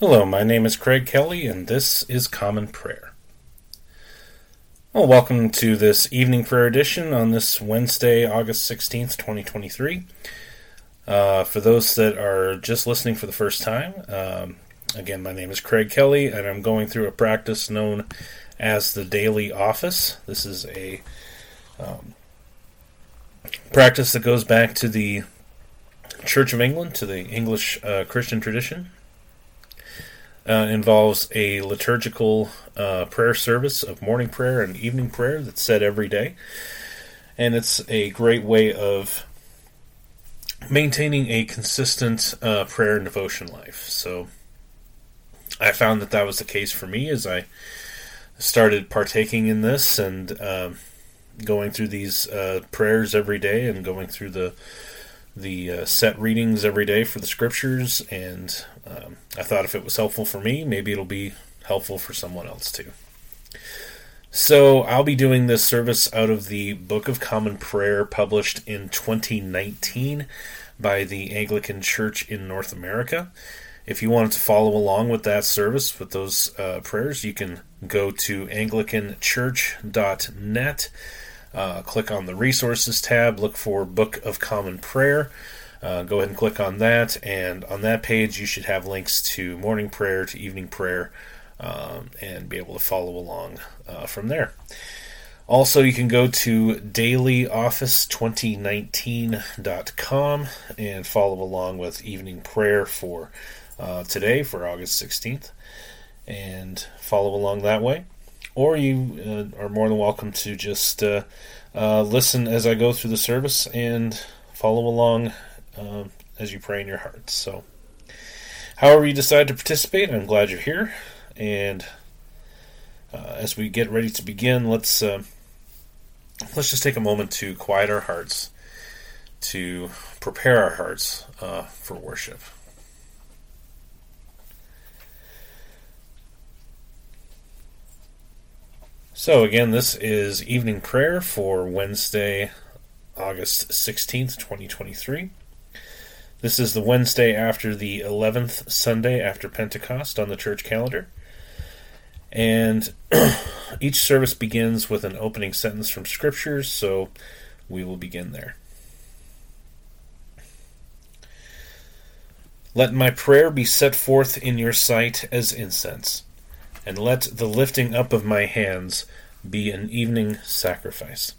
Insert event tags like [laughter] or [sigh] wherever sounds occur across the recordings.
Hello, my name is Craig Kelly, and this is Common Prayer. Well, welcome to this evening prayer edition on this Wednesday, August 16th, 2023. Uh, for those that are just listening for the first time, um, again, my name is Craig Kelly, and I'm going through a practice known as the Daily Office. This is a um, practice that goes back to the Church of England, to the English uh, Christian tradition uh, involves a liturgical uh, prayer service of morning prayer and evening prayer that's said every day. And it's a great way of maintaining a consistent uh, prayer and devotion life. So I found that that was the case for me as I started partaking in this and um, going through these uh, prayers every day and going through the the uh, set readings every day for the scriptures, and um, I thought if it was helpful for me, maybe it'll be helpful for someone else too. So I'll be doing this service out of the Book of Common Prayer published in 2019 by the Anglican Church in North America. If you wanted to follow along with that service, with those uh, prayers, you can go to anglicanchurch.net uh, click on the resources tab, look for Book of Common Prayer. Uh, go ahead and click on that, and on that page, you should have links to morning prayer, to evening prayer, um, and be able to follow along uh, from there. Also, you can go to dailyoffice2019.com and follow along with evening prayer for uh, today, for August 16th, and follow along that way or you uh, are more than welcome to just uh, uh, listen as I go through the service and follow along uh, as you pray in your heart. So, however you decide to participate, I'm glad you're here. And uh, as we get ready to begin, let's let's just take a moment to quiet our hearts, to prepare our hearts for worship. So, again, this is evening prayer for Wednesday, August 16th, 2023. This is the Wednesday after the 11th Sunday after Pentecost on the church calendar. And [clears throat] each service begins with an opening sentence from Scriptures, so we will begin there. Let my prayer be set forth in your sight as incense and let the lifting up of my hands be an evening sacrifice.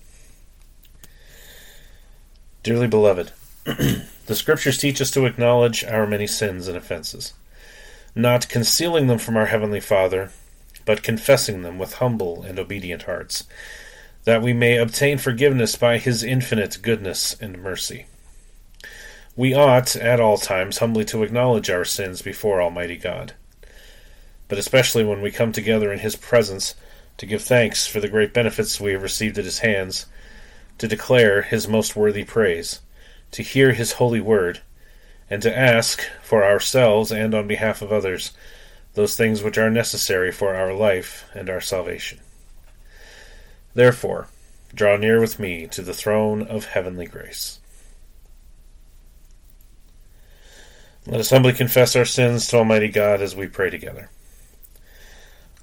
Dearly beloved, [clears throat] the Scriptures teach us to acknowledge our many sins and offenses, not concealing them from our Heavenly Father, but confessing them with humble and obedient hearts, that we may obtain forgiveness by His infinite goodness and mercy. We ought, at all times, humbly to acknowledge our sins before Almighty God but especially when we come together in His presence to give thanks for the great benefits we have received at His hands, to declare His most worthy praise, to hear His holy word, and to ask for ourselves and on behalf of others those things which are necessary for our life and our salvation. Therefore, draw near with me to the throne of heavenly grace. Let us humbly confess our sins to Almighty God as we pray together.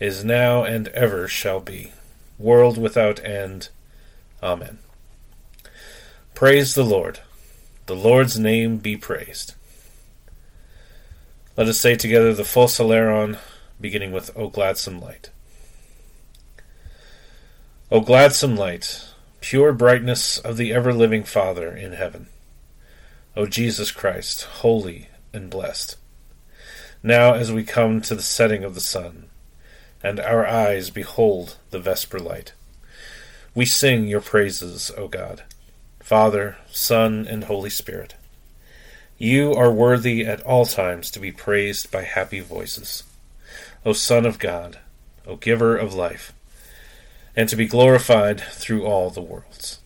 is now, and ever shall be, world without end. Amen. Praise the Lord. The Lord's name be praised. Let us say together the Phos Hilaron, beginning with O gladsome light. O gladsome light, pure brightness of the ever living Father in heaven. O Jesus Christ, holy and blessed. Now, as we come to the setting of the sun, and our eyes behold the vesper light, we sing your praises, O God, Father, Son, and Holy Spirit. You are worthy at all times to be praised by happy voices, O Son of God, O Giver of life, and to be glorified through all the worlds.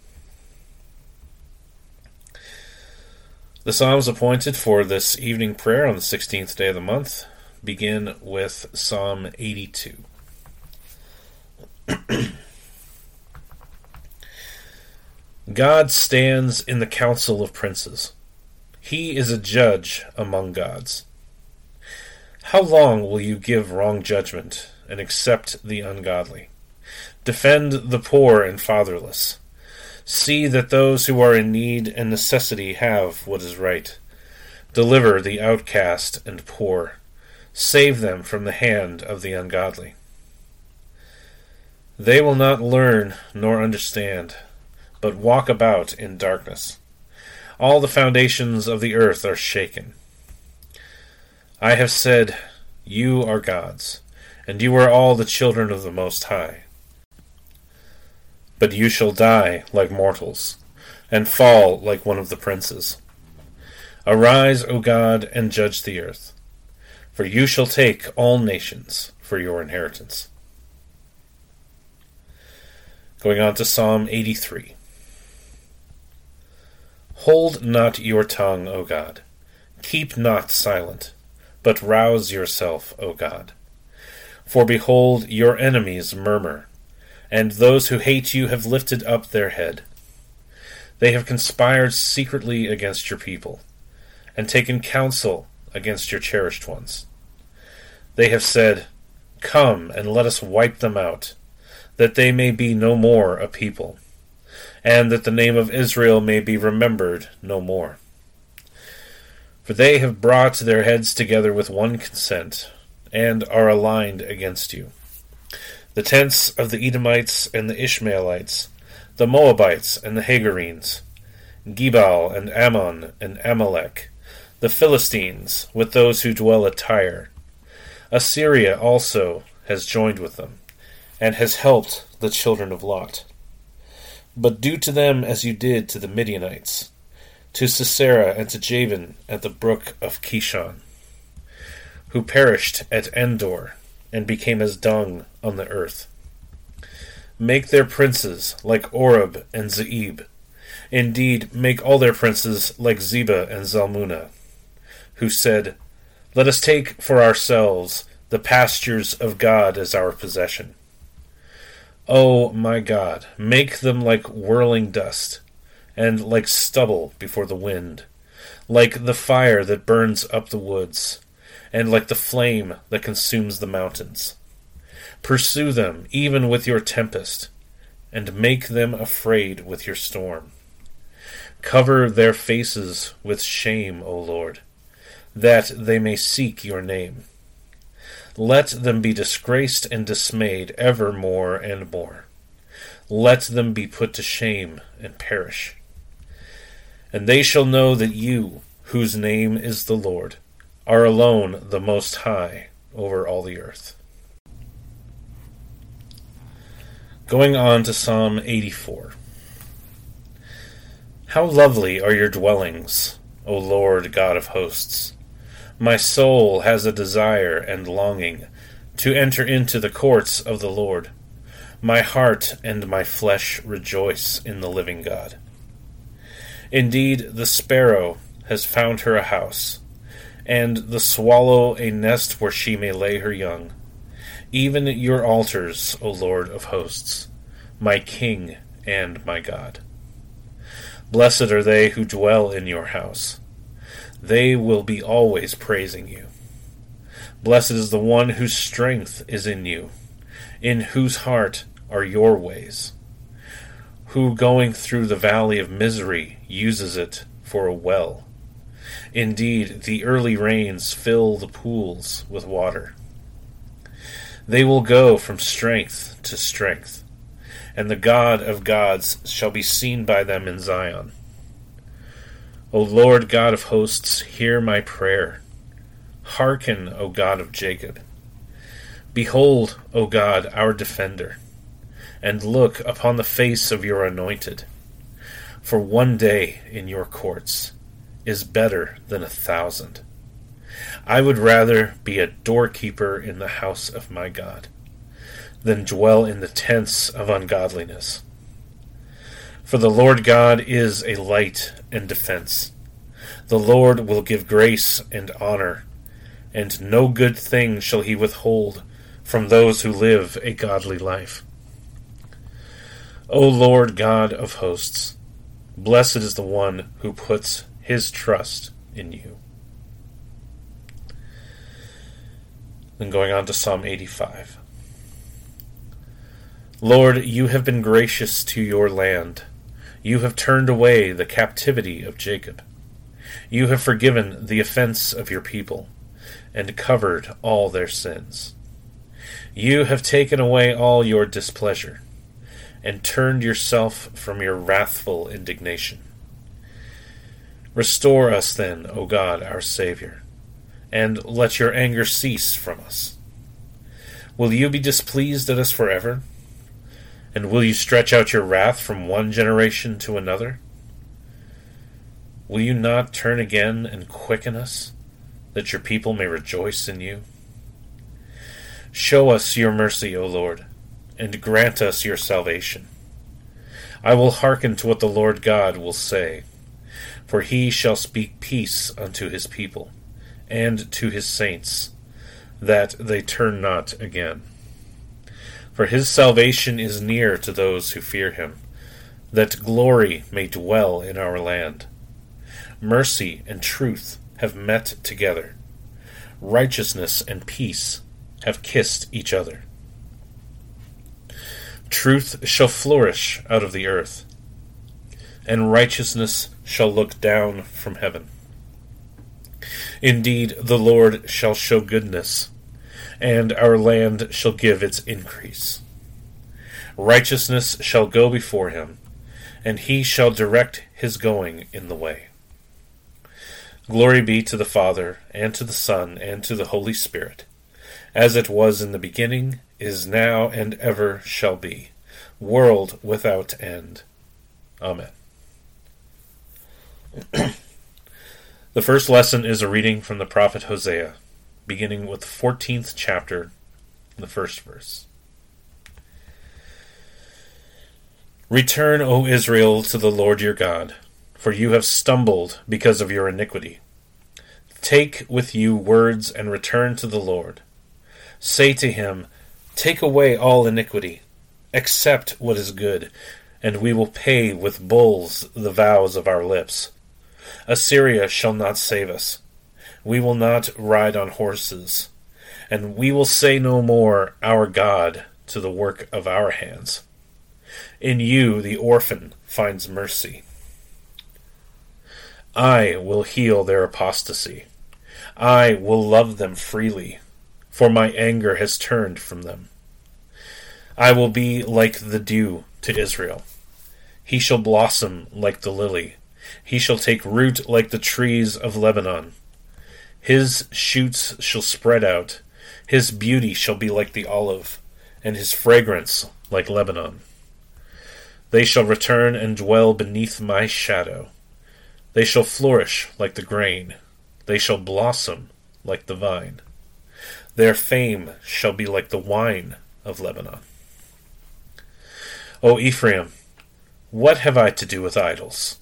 The Psalms appointed for this evening prayer on the 16th day of the month begin with Psalm 82. [clears throat] God stands in the council of princes. He is a judge among gods. How long will you give wrong judgment and accept the ungodly? Defend the poor and fatherless. See that those who are in need and necessity have what is right. Deliver the outcast and poor. Save them from the hand of the ungodly. They will not learn nor understand, but walk about in darkness. All the foundations of the earth are shaken. I have said, You are gods, and you are all the children of the Most High. But you shall die like mortals, and fall like one of the princes. Arise, O God, and judge the earth, for you shall take all nations for your inheritance. Going on to Psalm 83. Hold not your tongue, O God. Keep not silent, but rouse yourself, O God. For behold, your enemies murmur and those who hate you have lifted up their head. They have conspired secretly against your people, and taken counsel against your cherished ones. They have said, Come and let us wipe them out, that they may be no more a people, and that the name of Israel may be remembered no more. For they have brought their heads together with one consent, and are aligned against you the tents of the Edomites and the Ishmaelites, the Moabites and the Hagarenes, Gebal and Ammon and Amalek, the Philistines, with those who dwell at Tyre. Assyria also has joined with them, and has helped the children of Lot. But do to them as you did to the Midianites, to Sisera and to Jabin at the brook of Kishon, who perished at Endor and became as dung on the earth. Make their princes like Oreb and Zeeb. Indeed, make all their princes like Zebah and Zalmunna, who said, Let us take for ourselves the pastures of God as our possession. O oh, my God, make them like whirling dust, and like stubble before the wind, like the fire that burns up the woods and like the flame that consumes the mountains. Pursue them, even with your tempest, and make them afraid with your storm. Cover their faces with shame, O Lord, that they may seek your name. Let them be disgraced and dismayed ever more and more. Let them be put to shame and perish. And they shall know that you, whose name is the Lord, are alone the Most High over all the earth. Going on to Psalm 84. How lovely are your dwellings, O Lord God of hosts! My soul has a desire and longing to enter into the courts of the Lord. My heart and my flesh rejoice in the living God. Indeed, the sparrow has found her a house and the swallow a nest where she may lay her young. Even your altars, O Lord of hosts, my King and my God. Blessed are they who dwell in your house. They will be always praising you. Blessed is the one whose strength is in you, in whose heart are your ways, who going through the valley of misery uses it for a well. Indeed, the early rains fill the pools with water. They will go from strength to strength, and the God of gods shall be seen by them in Zion. O Lord God of hosts, hear my prayer. Hearken, O God of Jacob. Behold, O God, our defender, and look upon the face of your anointed. For one day in your courts is better than a thousand. I would rather be a doorkeeper in the house of my God than dwell in the tents of ungodliness. For the Lord God is a light and defense. The Lord will give grace and honor and no good thing shall he withhold from those who live a godly life. O Lord God of hosts, blessed is the one who puts his trust in you. Then going on to Psalm 85. Lord, you have been gracious to your land. You have turned away the captivity of Jacob. You have forgiven the offense of your people and covered all their sins. You have taken away all your displeasure, and turned yourself from your wrathful indignation. Restore us then, O God, our Saviour, and let your anger cease from us. Will you be displeased at us forever? And will you stretch out your wrath from one generation to another? Will you not turn again and quicken us? that your people may rejoice in you? Show us your mercy, O Lord, and grant us your salvation. I will hearken to what the Lord God will say, for he shall speak peace unto his people, and to his saints, that they turn not again. For his salvation is near to those who fear him, that glory may dwell in our land. Mercy and truth have met together. Righteousness and peace have kissed each other. Truth shall flourish out of the earth, and righteousness shall look down from heaven. Indeed, the Lord shall show goodness, and our land shall give its increase. Righteousness shall go before him, and he shall direct his going in the way. Glory be to the Father, and to the Son, and to the Holy Spirit, as it was in the beginning, is now, and ever shall be, world without end. Amen. [clears throat] the first lesson is a reading from the prophet Hosea, beginning with the 14th chapter, the first verse. Return, O Israel, to the Lord your God for you have stumbled because of your iniquity. Take with you words and return to the Lord. Say to him, Take away all iniquity, accept what is good, and we will pay with bulls the vows of our lips. Assyria shall not save us. We will not ride on horses, and we will say no more, Our God, to the work of our hands. In you the orphan finds mercy. I will heal their apostasy. I will love them freely, for my anger has turned from them. I will be like the dew to Israel. He shall blossom like the lily. He shall take root like the trees of Lebanon. His shoots shall spread out. His beauty shall be like the olive, and his fragrance like Lebanon. They shall return and dwell beneath my shadow. They shall flourish like the grain, they shall blossom like the vine. Their fame shall be like the wine of Lebanon. O Ephraim, what have I to do with idols?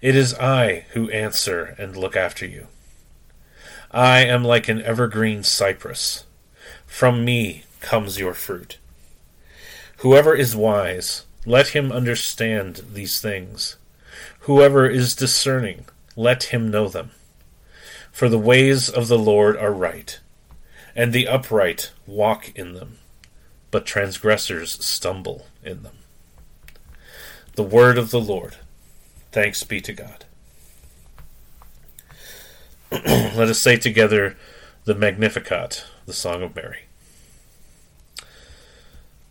It is I who answer and look after you. I am like an evergreen cypress. From me comes your fruit. Whoever is wise, let him understand these things. Whoever is discerning, let him know them. For the ways of the Lord are right, and the upright walk in them, but transgressors stumble in them. The word of the Lord. Thanks be to God. [clears throat] Let us say together the Magnificat, the Song of Mary.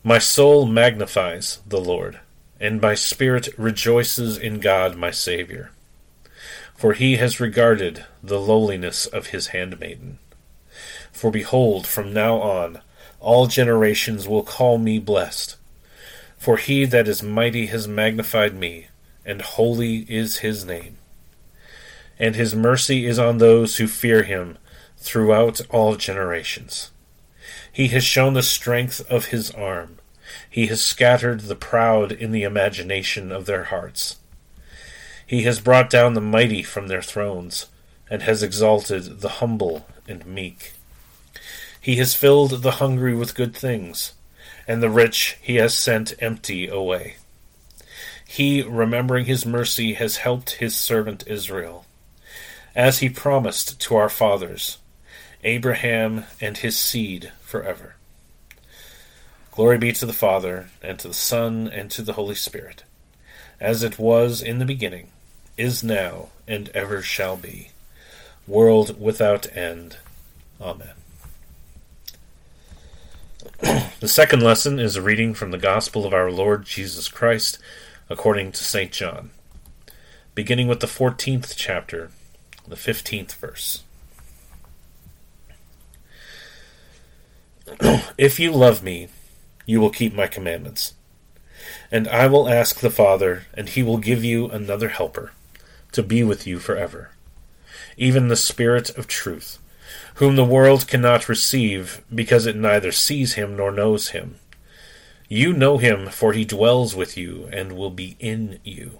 My soul magnifies the Lord, and my spirit rejoices in God my Saviour. For he has regarded the lowliness of his handmaiden. For behold, from now on all generations will call me blessed. For he that is mighty has magnified me, and holy is his name. And his mercy is on those who fear him throughout all generations. He has shown the strength of his arm. He has scattered the proud in the imagination of their hearts. He has brought down the mighty from their thrones, and has exalted the humble and meek. He has filled the hungry with good things, and the rich he has sent empty away. He, remembering his mercy, has helped his servant Israel, as he promised to our fathers, Abraham and his seed forever. Glory be to the Father, and to the Son, and to the Holy Spirit, as it was in the beginning is now, and ever shall be, world without end. Amen. [clears throat] the second lesson is a reading from the Gospel of our Lord Jesus Christ according to St. John, beginning with the 14th chapter, the 15th verse. [clears throat] if you love me, you will keep my commandments. And I will ask the Father, and he will give you another helper to be with you forever. Even the Spirit of truth, whom the world cannot receive, because it neither sees him nor knows him. You know him, for he dwells with you and will be in you.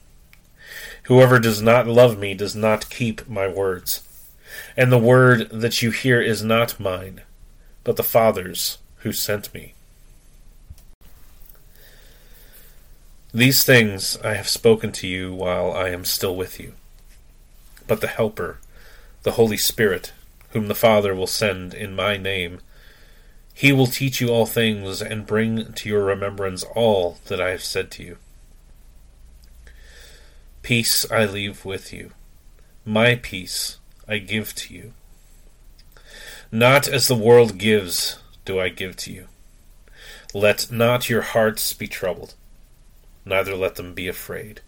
Whoever does not love me does not keep my words, and the word that you hear is not mine, but the Father's who sent me. These things I have spoken to you while I am still with you. But the Helper, the Holy Spirit, whom the Father will send in my name. He will teach you all things and bring to your remembrance all that I have said to you. Peace I leave with you, my peace I give to you. Not as the world gives do I give to you. Let not your hearts be troubled, neither let them be afraid.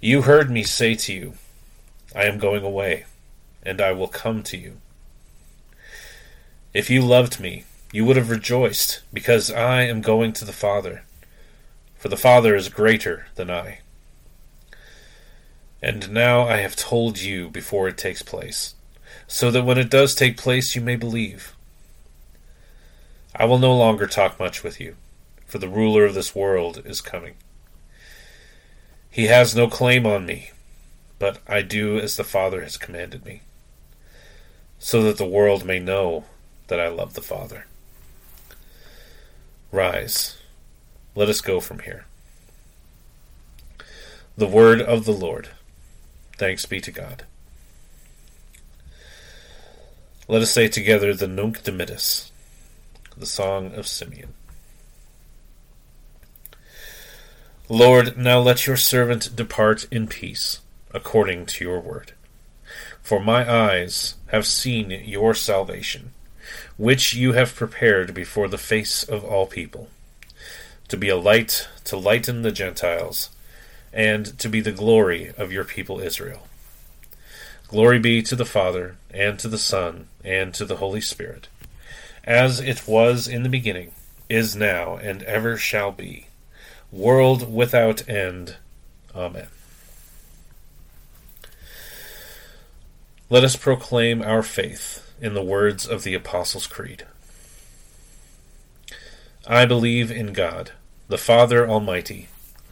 You heard me say to you, I am going away, and I will come to you. If you loved me, you would have rejoiced, because I am going to the Father, for the Father is greater than I. And now I have told you before it takes place, so that when it does take place you may believe. I will no longer talk much with you, for the ruler of this world is coming. He has no claim on me but I do as the Father has commanded me, so that the world may know that I love the Father. Rise, let us go from here. The word of the Lord. Thanks be to God. Let us say together the Nunc Dimittis, the Song of Simeon. Lord, now let your servant depart in peace, according to your word. For my eyes have seen your salvation, which you have prepared before the face of all people, to be a light to lighten the Gentiles, and to be the glory of your people Israel. Glory be to the Father, and to the Son, and to the Holy Spirit, as it was in the beginning, is now, and ever shall be world without end. Amen. Let us proclaim our faith in the words of the Apostles' Creed. I believe in God, the Father Almighty,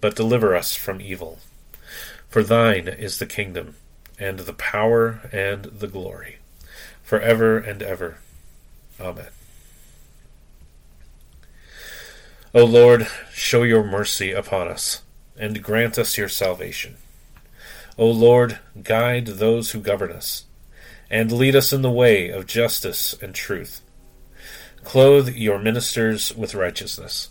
but deliver us from evil. For thine is the kingdom, and the power, and the glory, for ever and ever. Amen. O Lord, show your mercy upon us, and grant us your salvation. O Lord, guide those who govern us, and lead us in the way of justice and truth. Clothe your ministers with righteousness,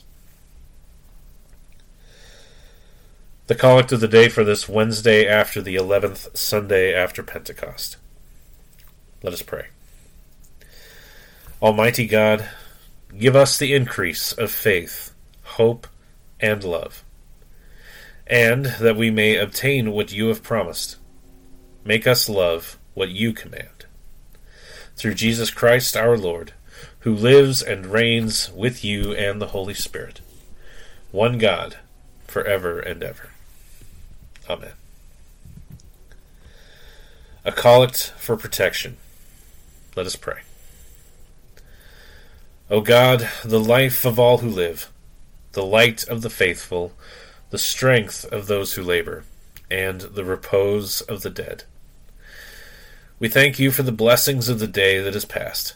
The collect of the day for this Wednesday after the eleventh Sunday after Pentecost. Let us pray. Almighty God, give us the increase of faith, hope, and love, and that we may obtain what you have promised. Make us love what you command. Through Jesus Christ our Lord, who lives and reigns with you and the Holy Spirit, one God, for ever and ever. Amen. A collect for protection. Let us pray. O God, the life of all who live, the light of the faithful, the strength of those who labor, and the repose of the dead. We thank you for the blessings of the day that is past,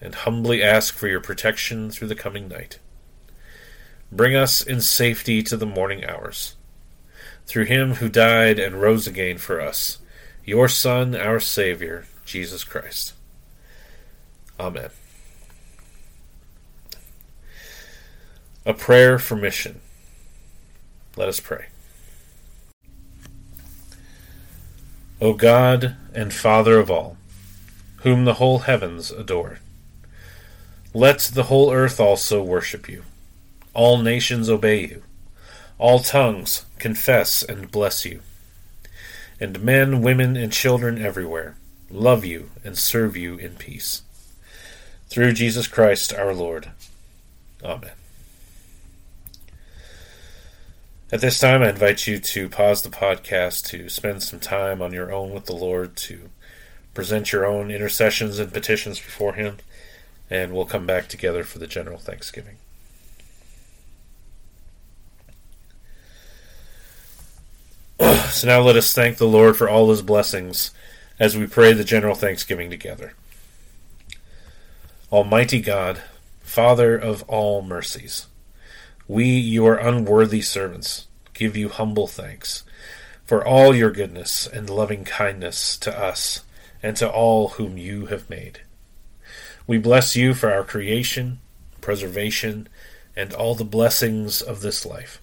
and humbly ask for your protection through the coming night. Bring us in safety to the morning hours. Through him who died and rose again for us, your Son, our Savior, Jesus Christ. Amen. A prayer for mission. Let us pray. O God and Father of all, whom the whole heavens adore, let the whole earth also worship you, all nations obey you, all tongues confess and bless you, and men, women, and children everywhere love you and serve you in peace. Through Jesus Christ our Lord. Amen. At this time, I invite you to pause the podcast to spend some time on your own with the Lord, to present your own intercessions and petitions before Him, and we'll come back together for the general thanksgiving. So now let us thank the Lord for all His blessings as we pray the general thanksgiving together. Almighty God, Father of all mercies, we, your unworthy servants, give you humble thanks for all your goodness and loving kindness to us and to all whom you have made. We bless you for our creation, preservation, and all the blessings of this life.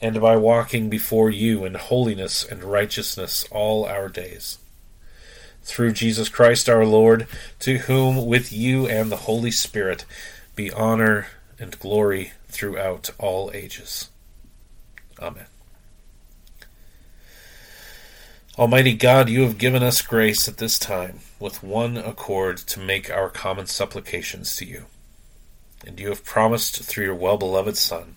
and by walking before you in holiness and righteousness all our days. Through Jesus Christ our Lord, to whom with you and the Holy Spirit be honor and glory throughout all ages. Amen. Almighty God, you have given us grace at this time with one accord to make our common supplications to you. And you have promised through your well beloved Son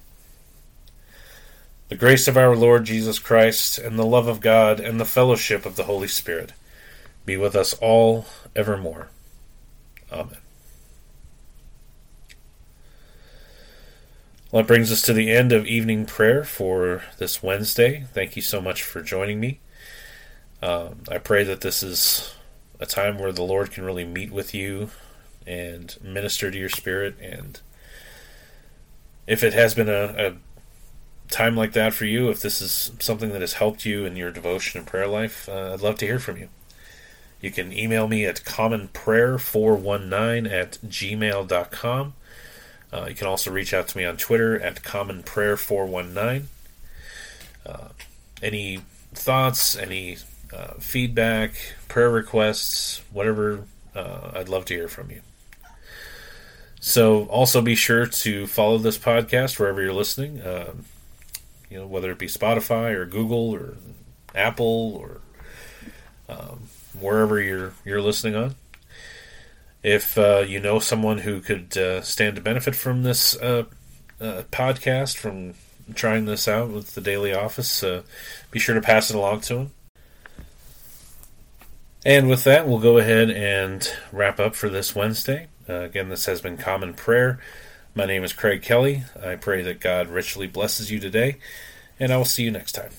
The grace of our Lord Jesus Christ, and the love of God, and the fellowship of the Holy Spirit be with us all evermore. Amen. Well, that brings us to the end of evening prayer for this Wednesday. Thank you so much for joining me. Um, I pray that this is a time where the Lord can really meet with you and minister to your spirit. And if it has been a, a time like that for you, if this is something that has helped you in your devotion and prayer life, uh, I'd love to hear from you. You can email me at commonprayer419 at gmail.com. Uh, you can also reach out to me on Twitter at commonprayer419. Uh, any thoughts, any uh, feedback, prayer requests, whatever, uh, I'd love to hear from you. So, also be sure to follow this podcast wherever you're listening. You know, whether it be Spotify or Google or Apple or um, wherever you're you're listening on. If uh, you know someone who could uh, stand to benefit from this uh, uh podcast, from trying this out with the Daily Office, uh, be sure to pass it along to them. And with that, we'll go ahead and wrap up for this Wednesday. Uh, again, this has been Common Prayer. My name is Craig Kelly. I pray that God richly blesses you today, and I will see you next time.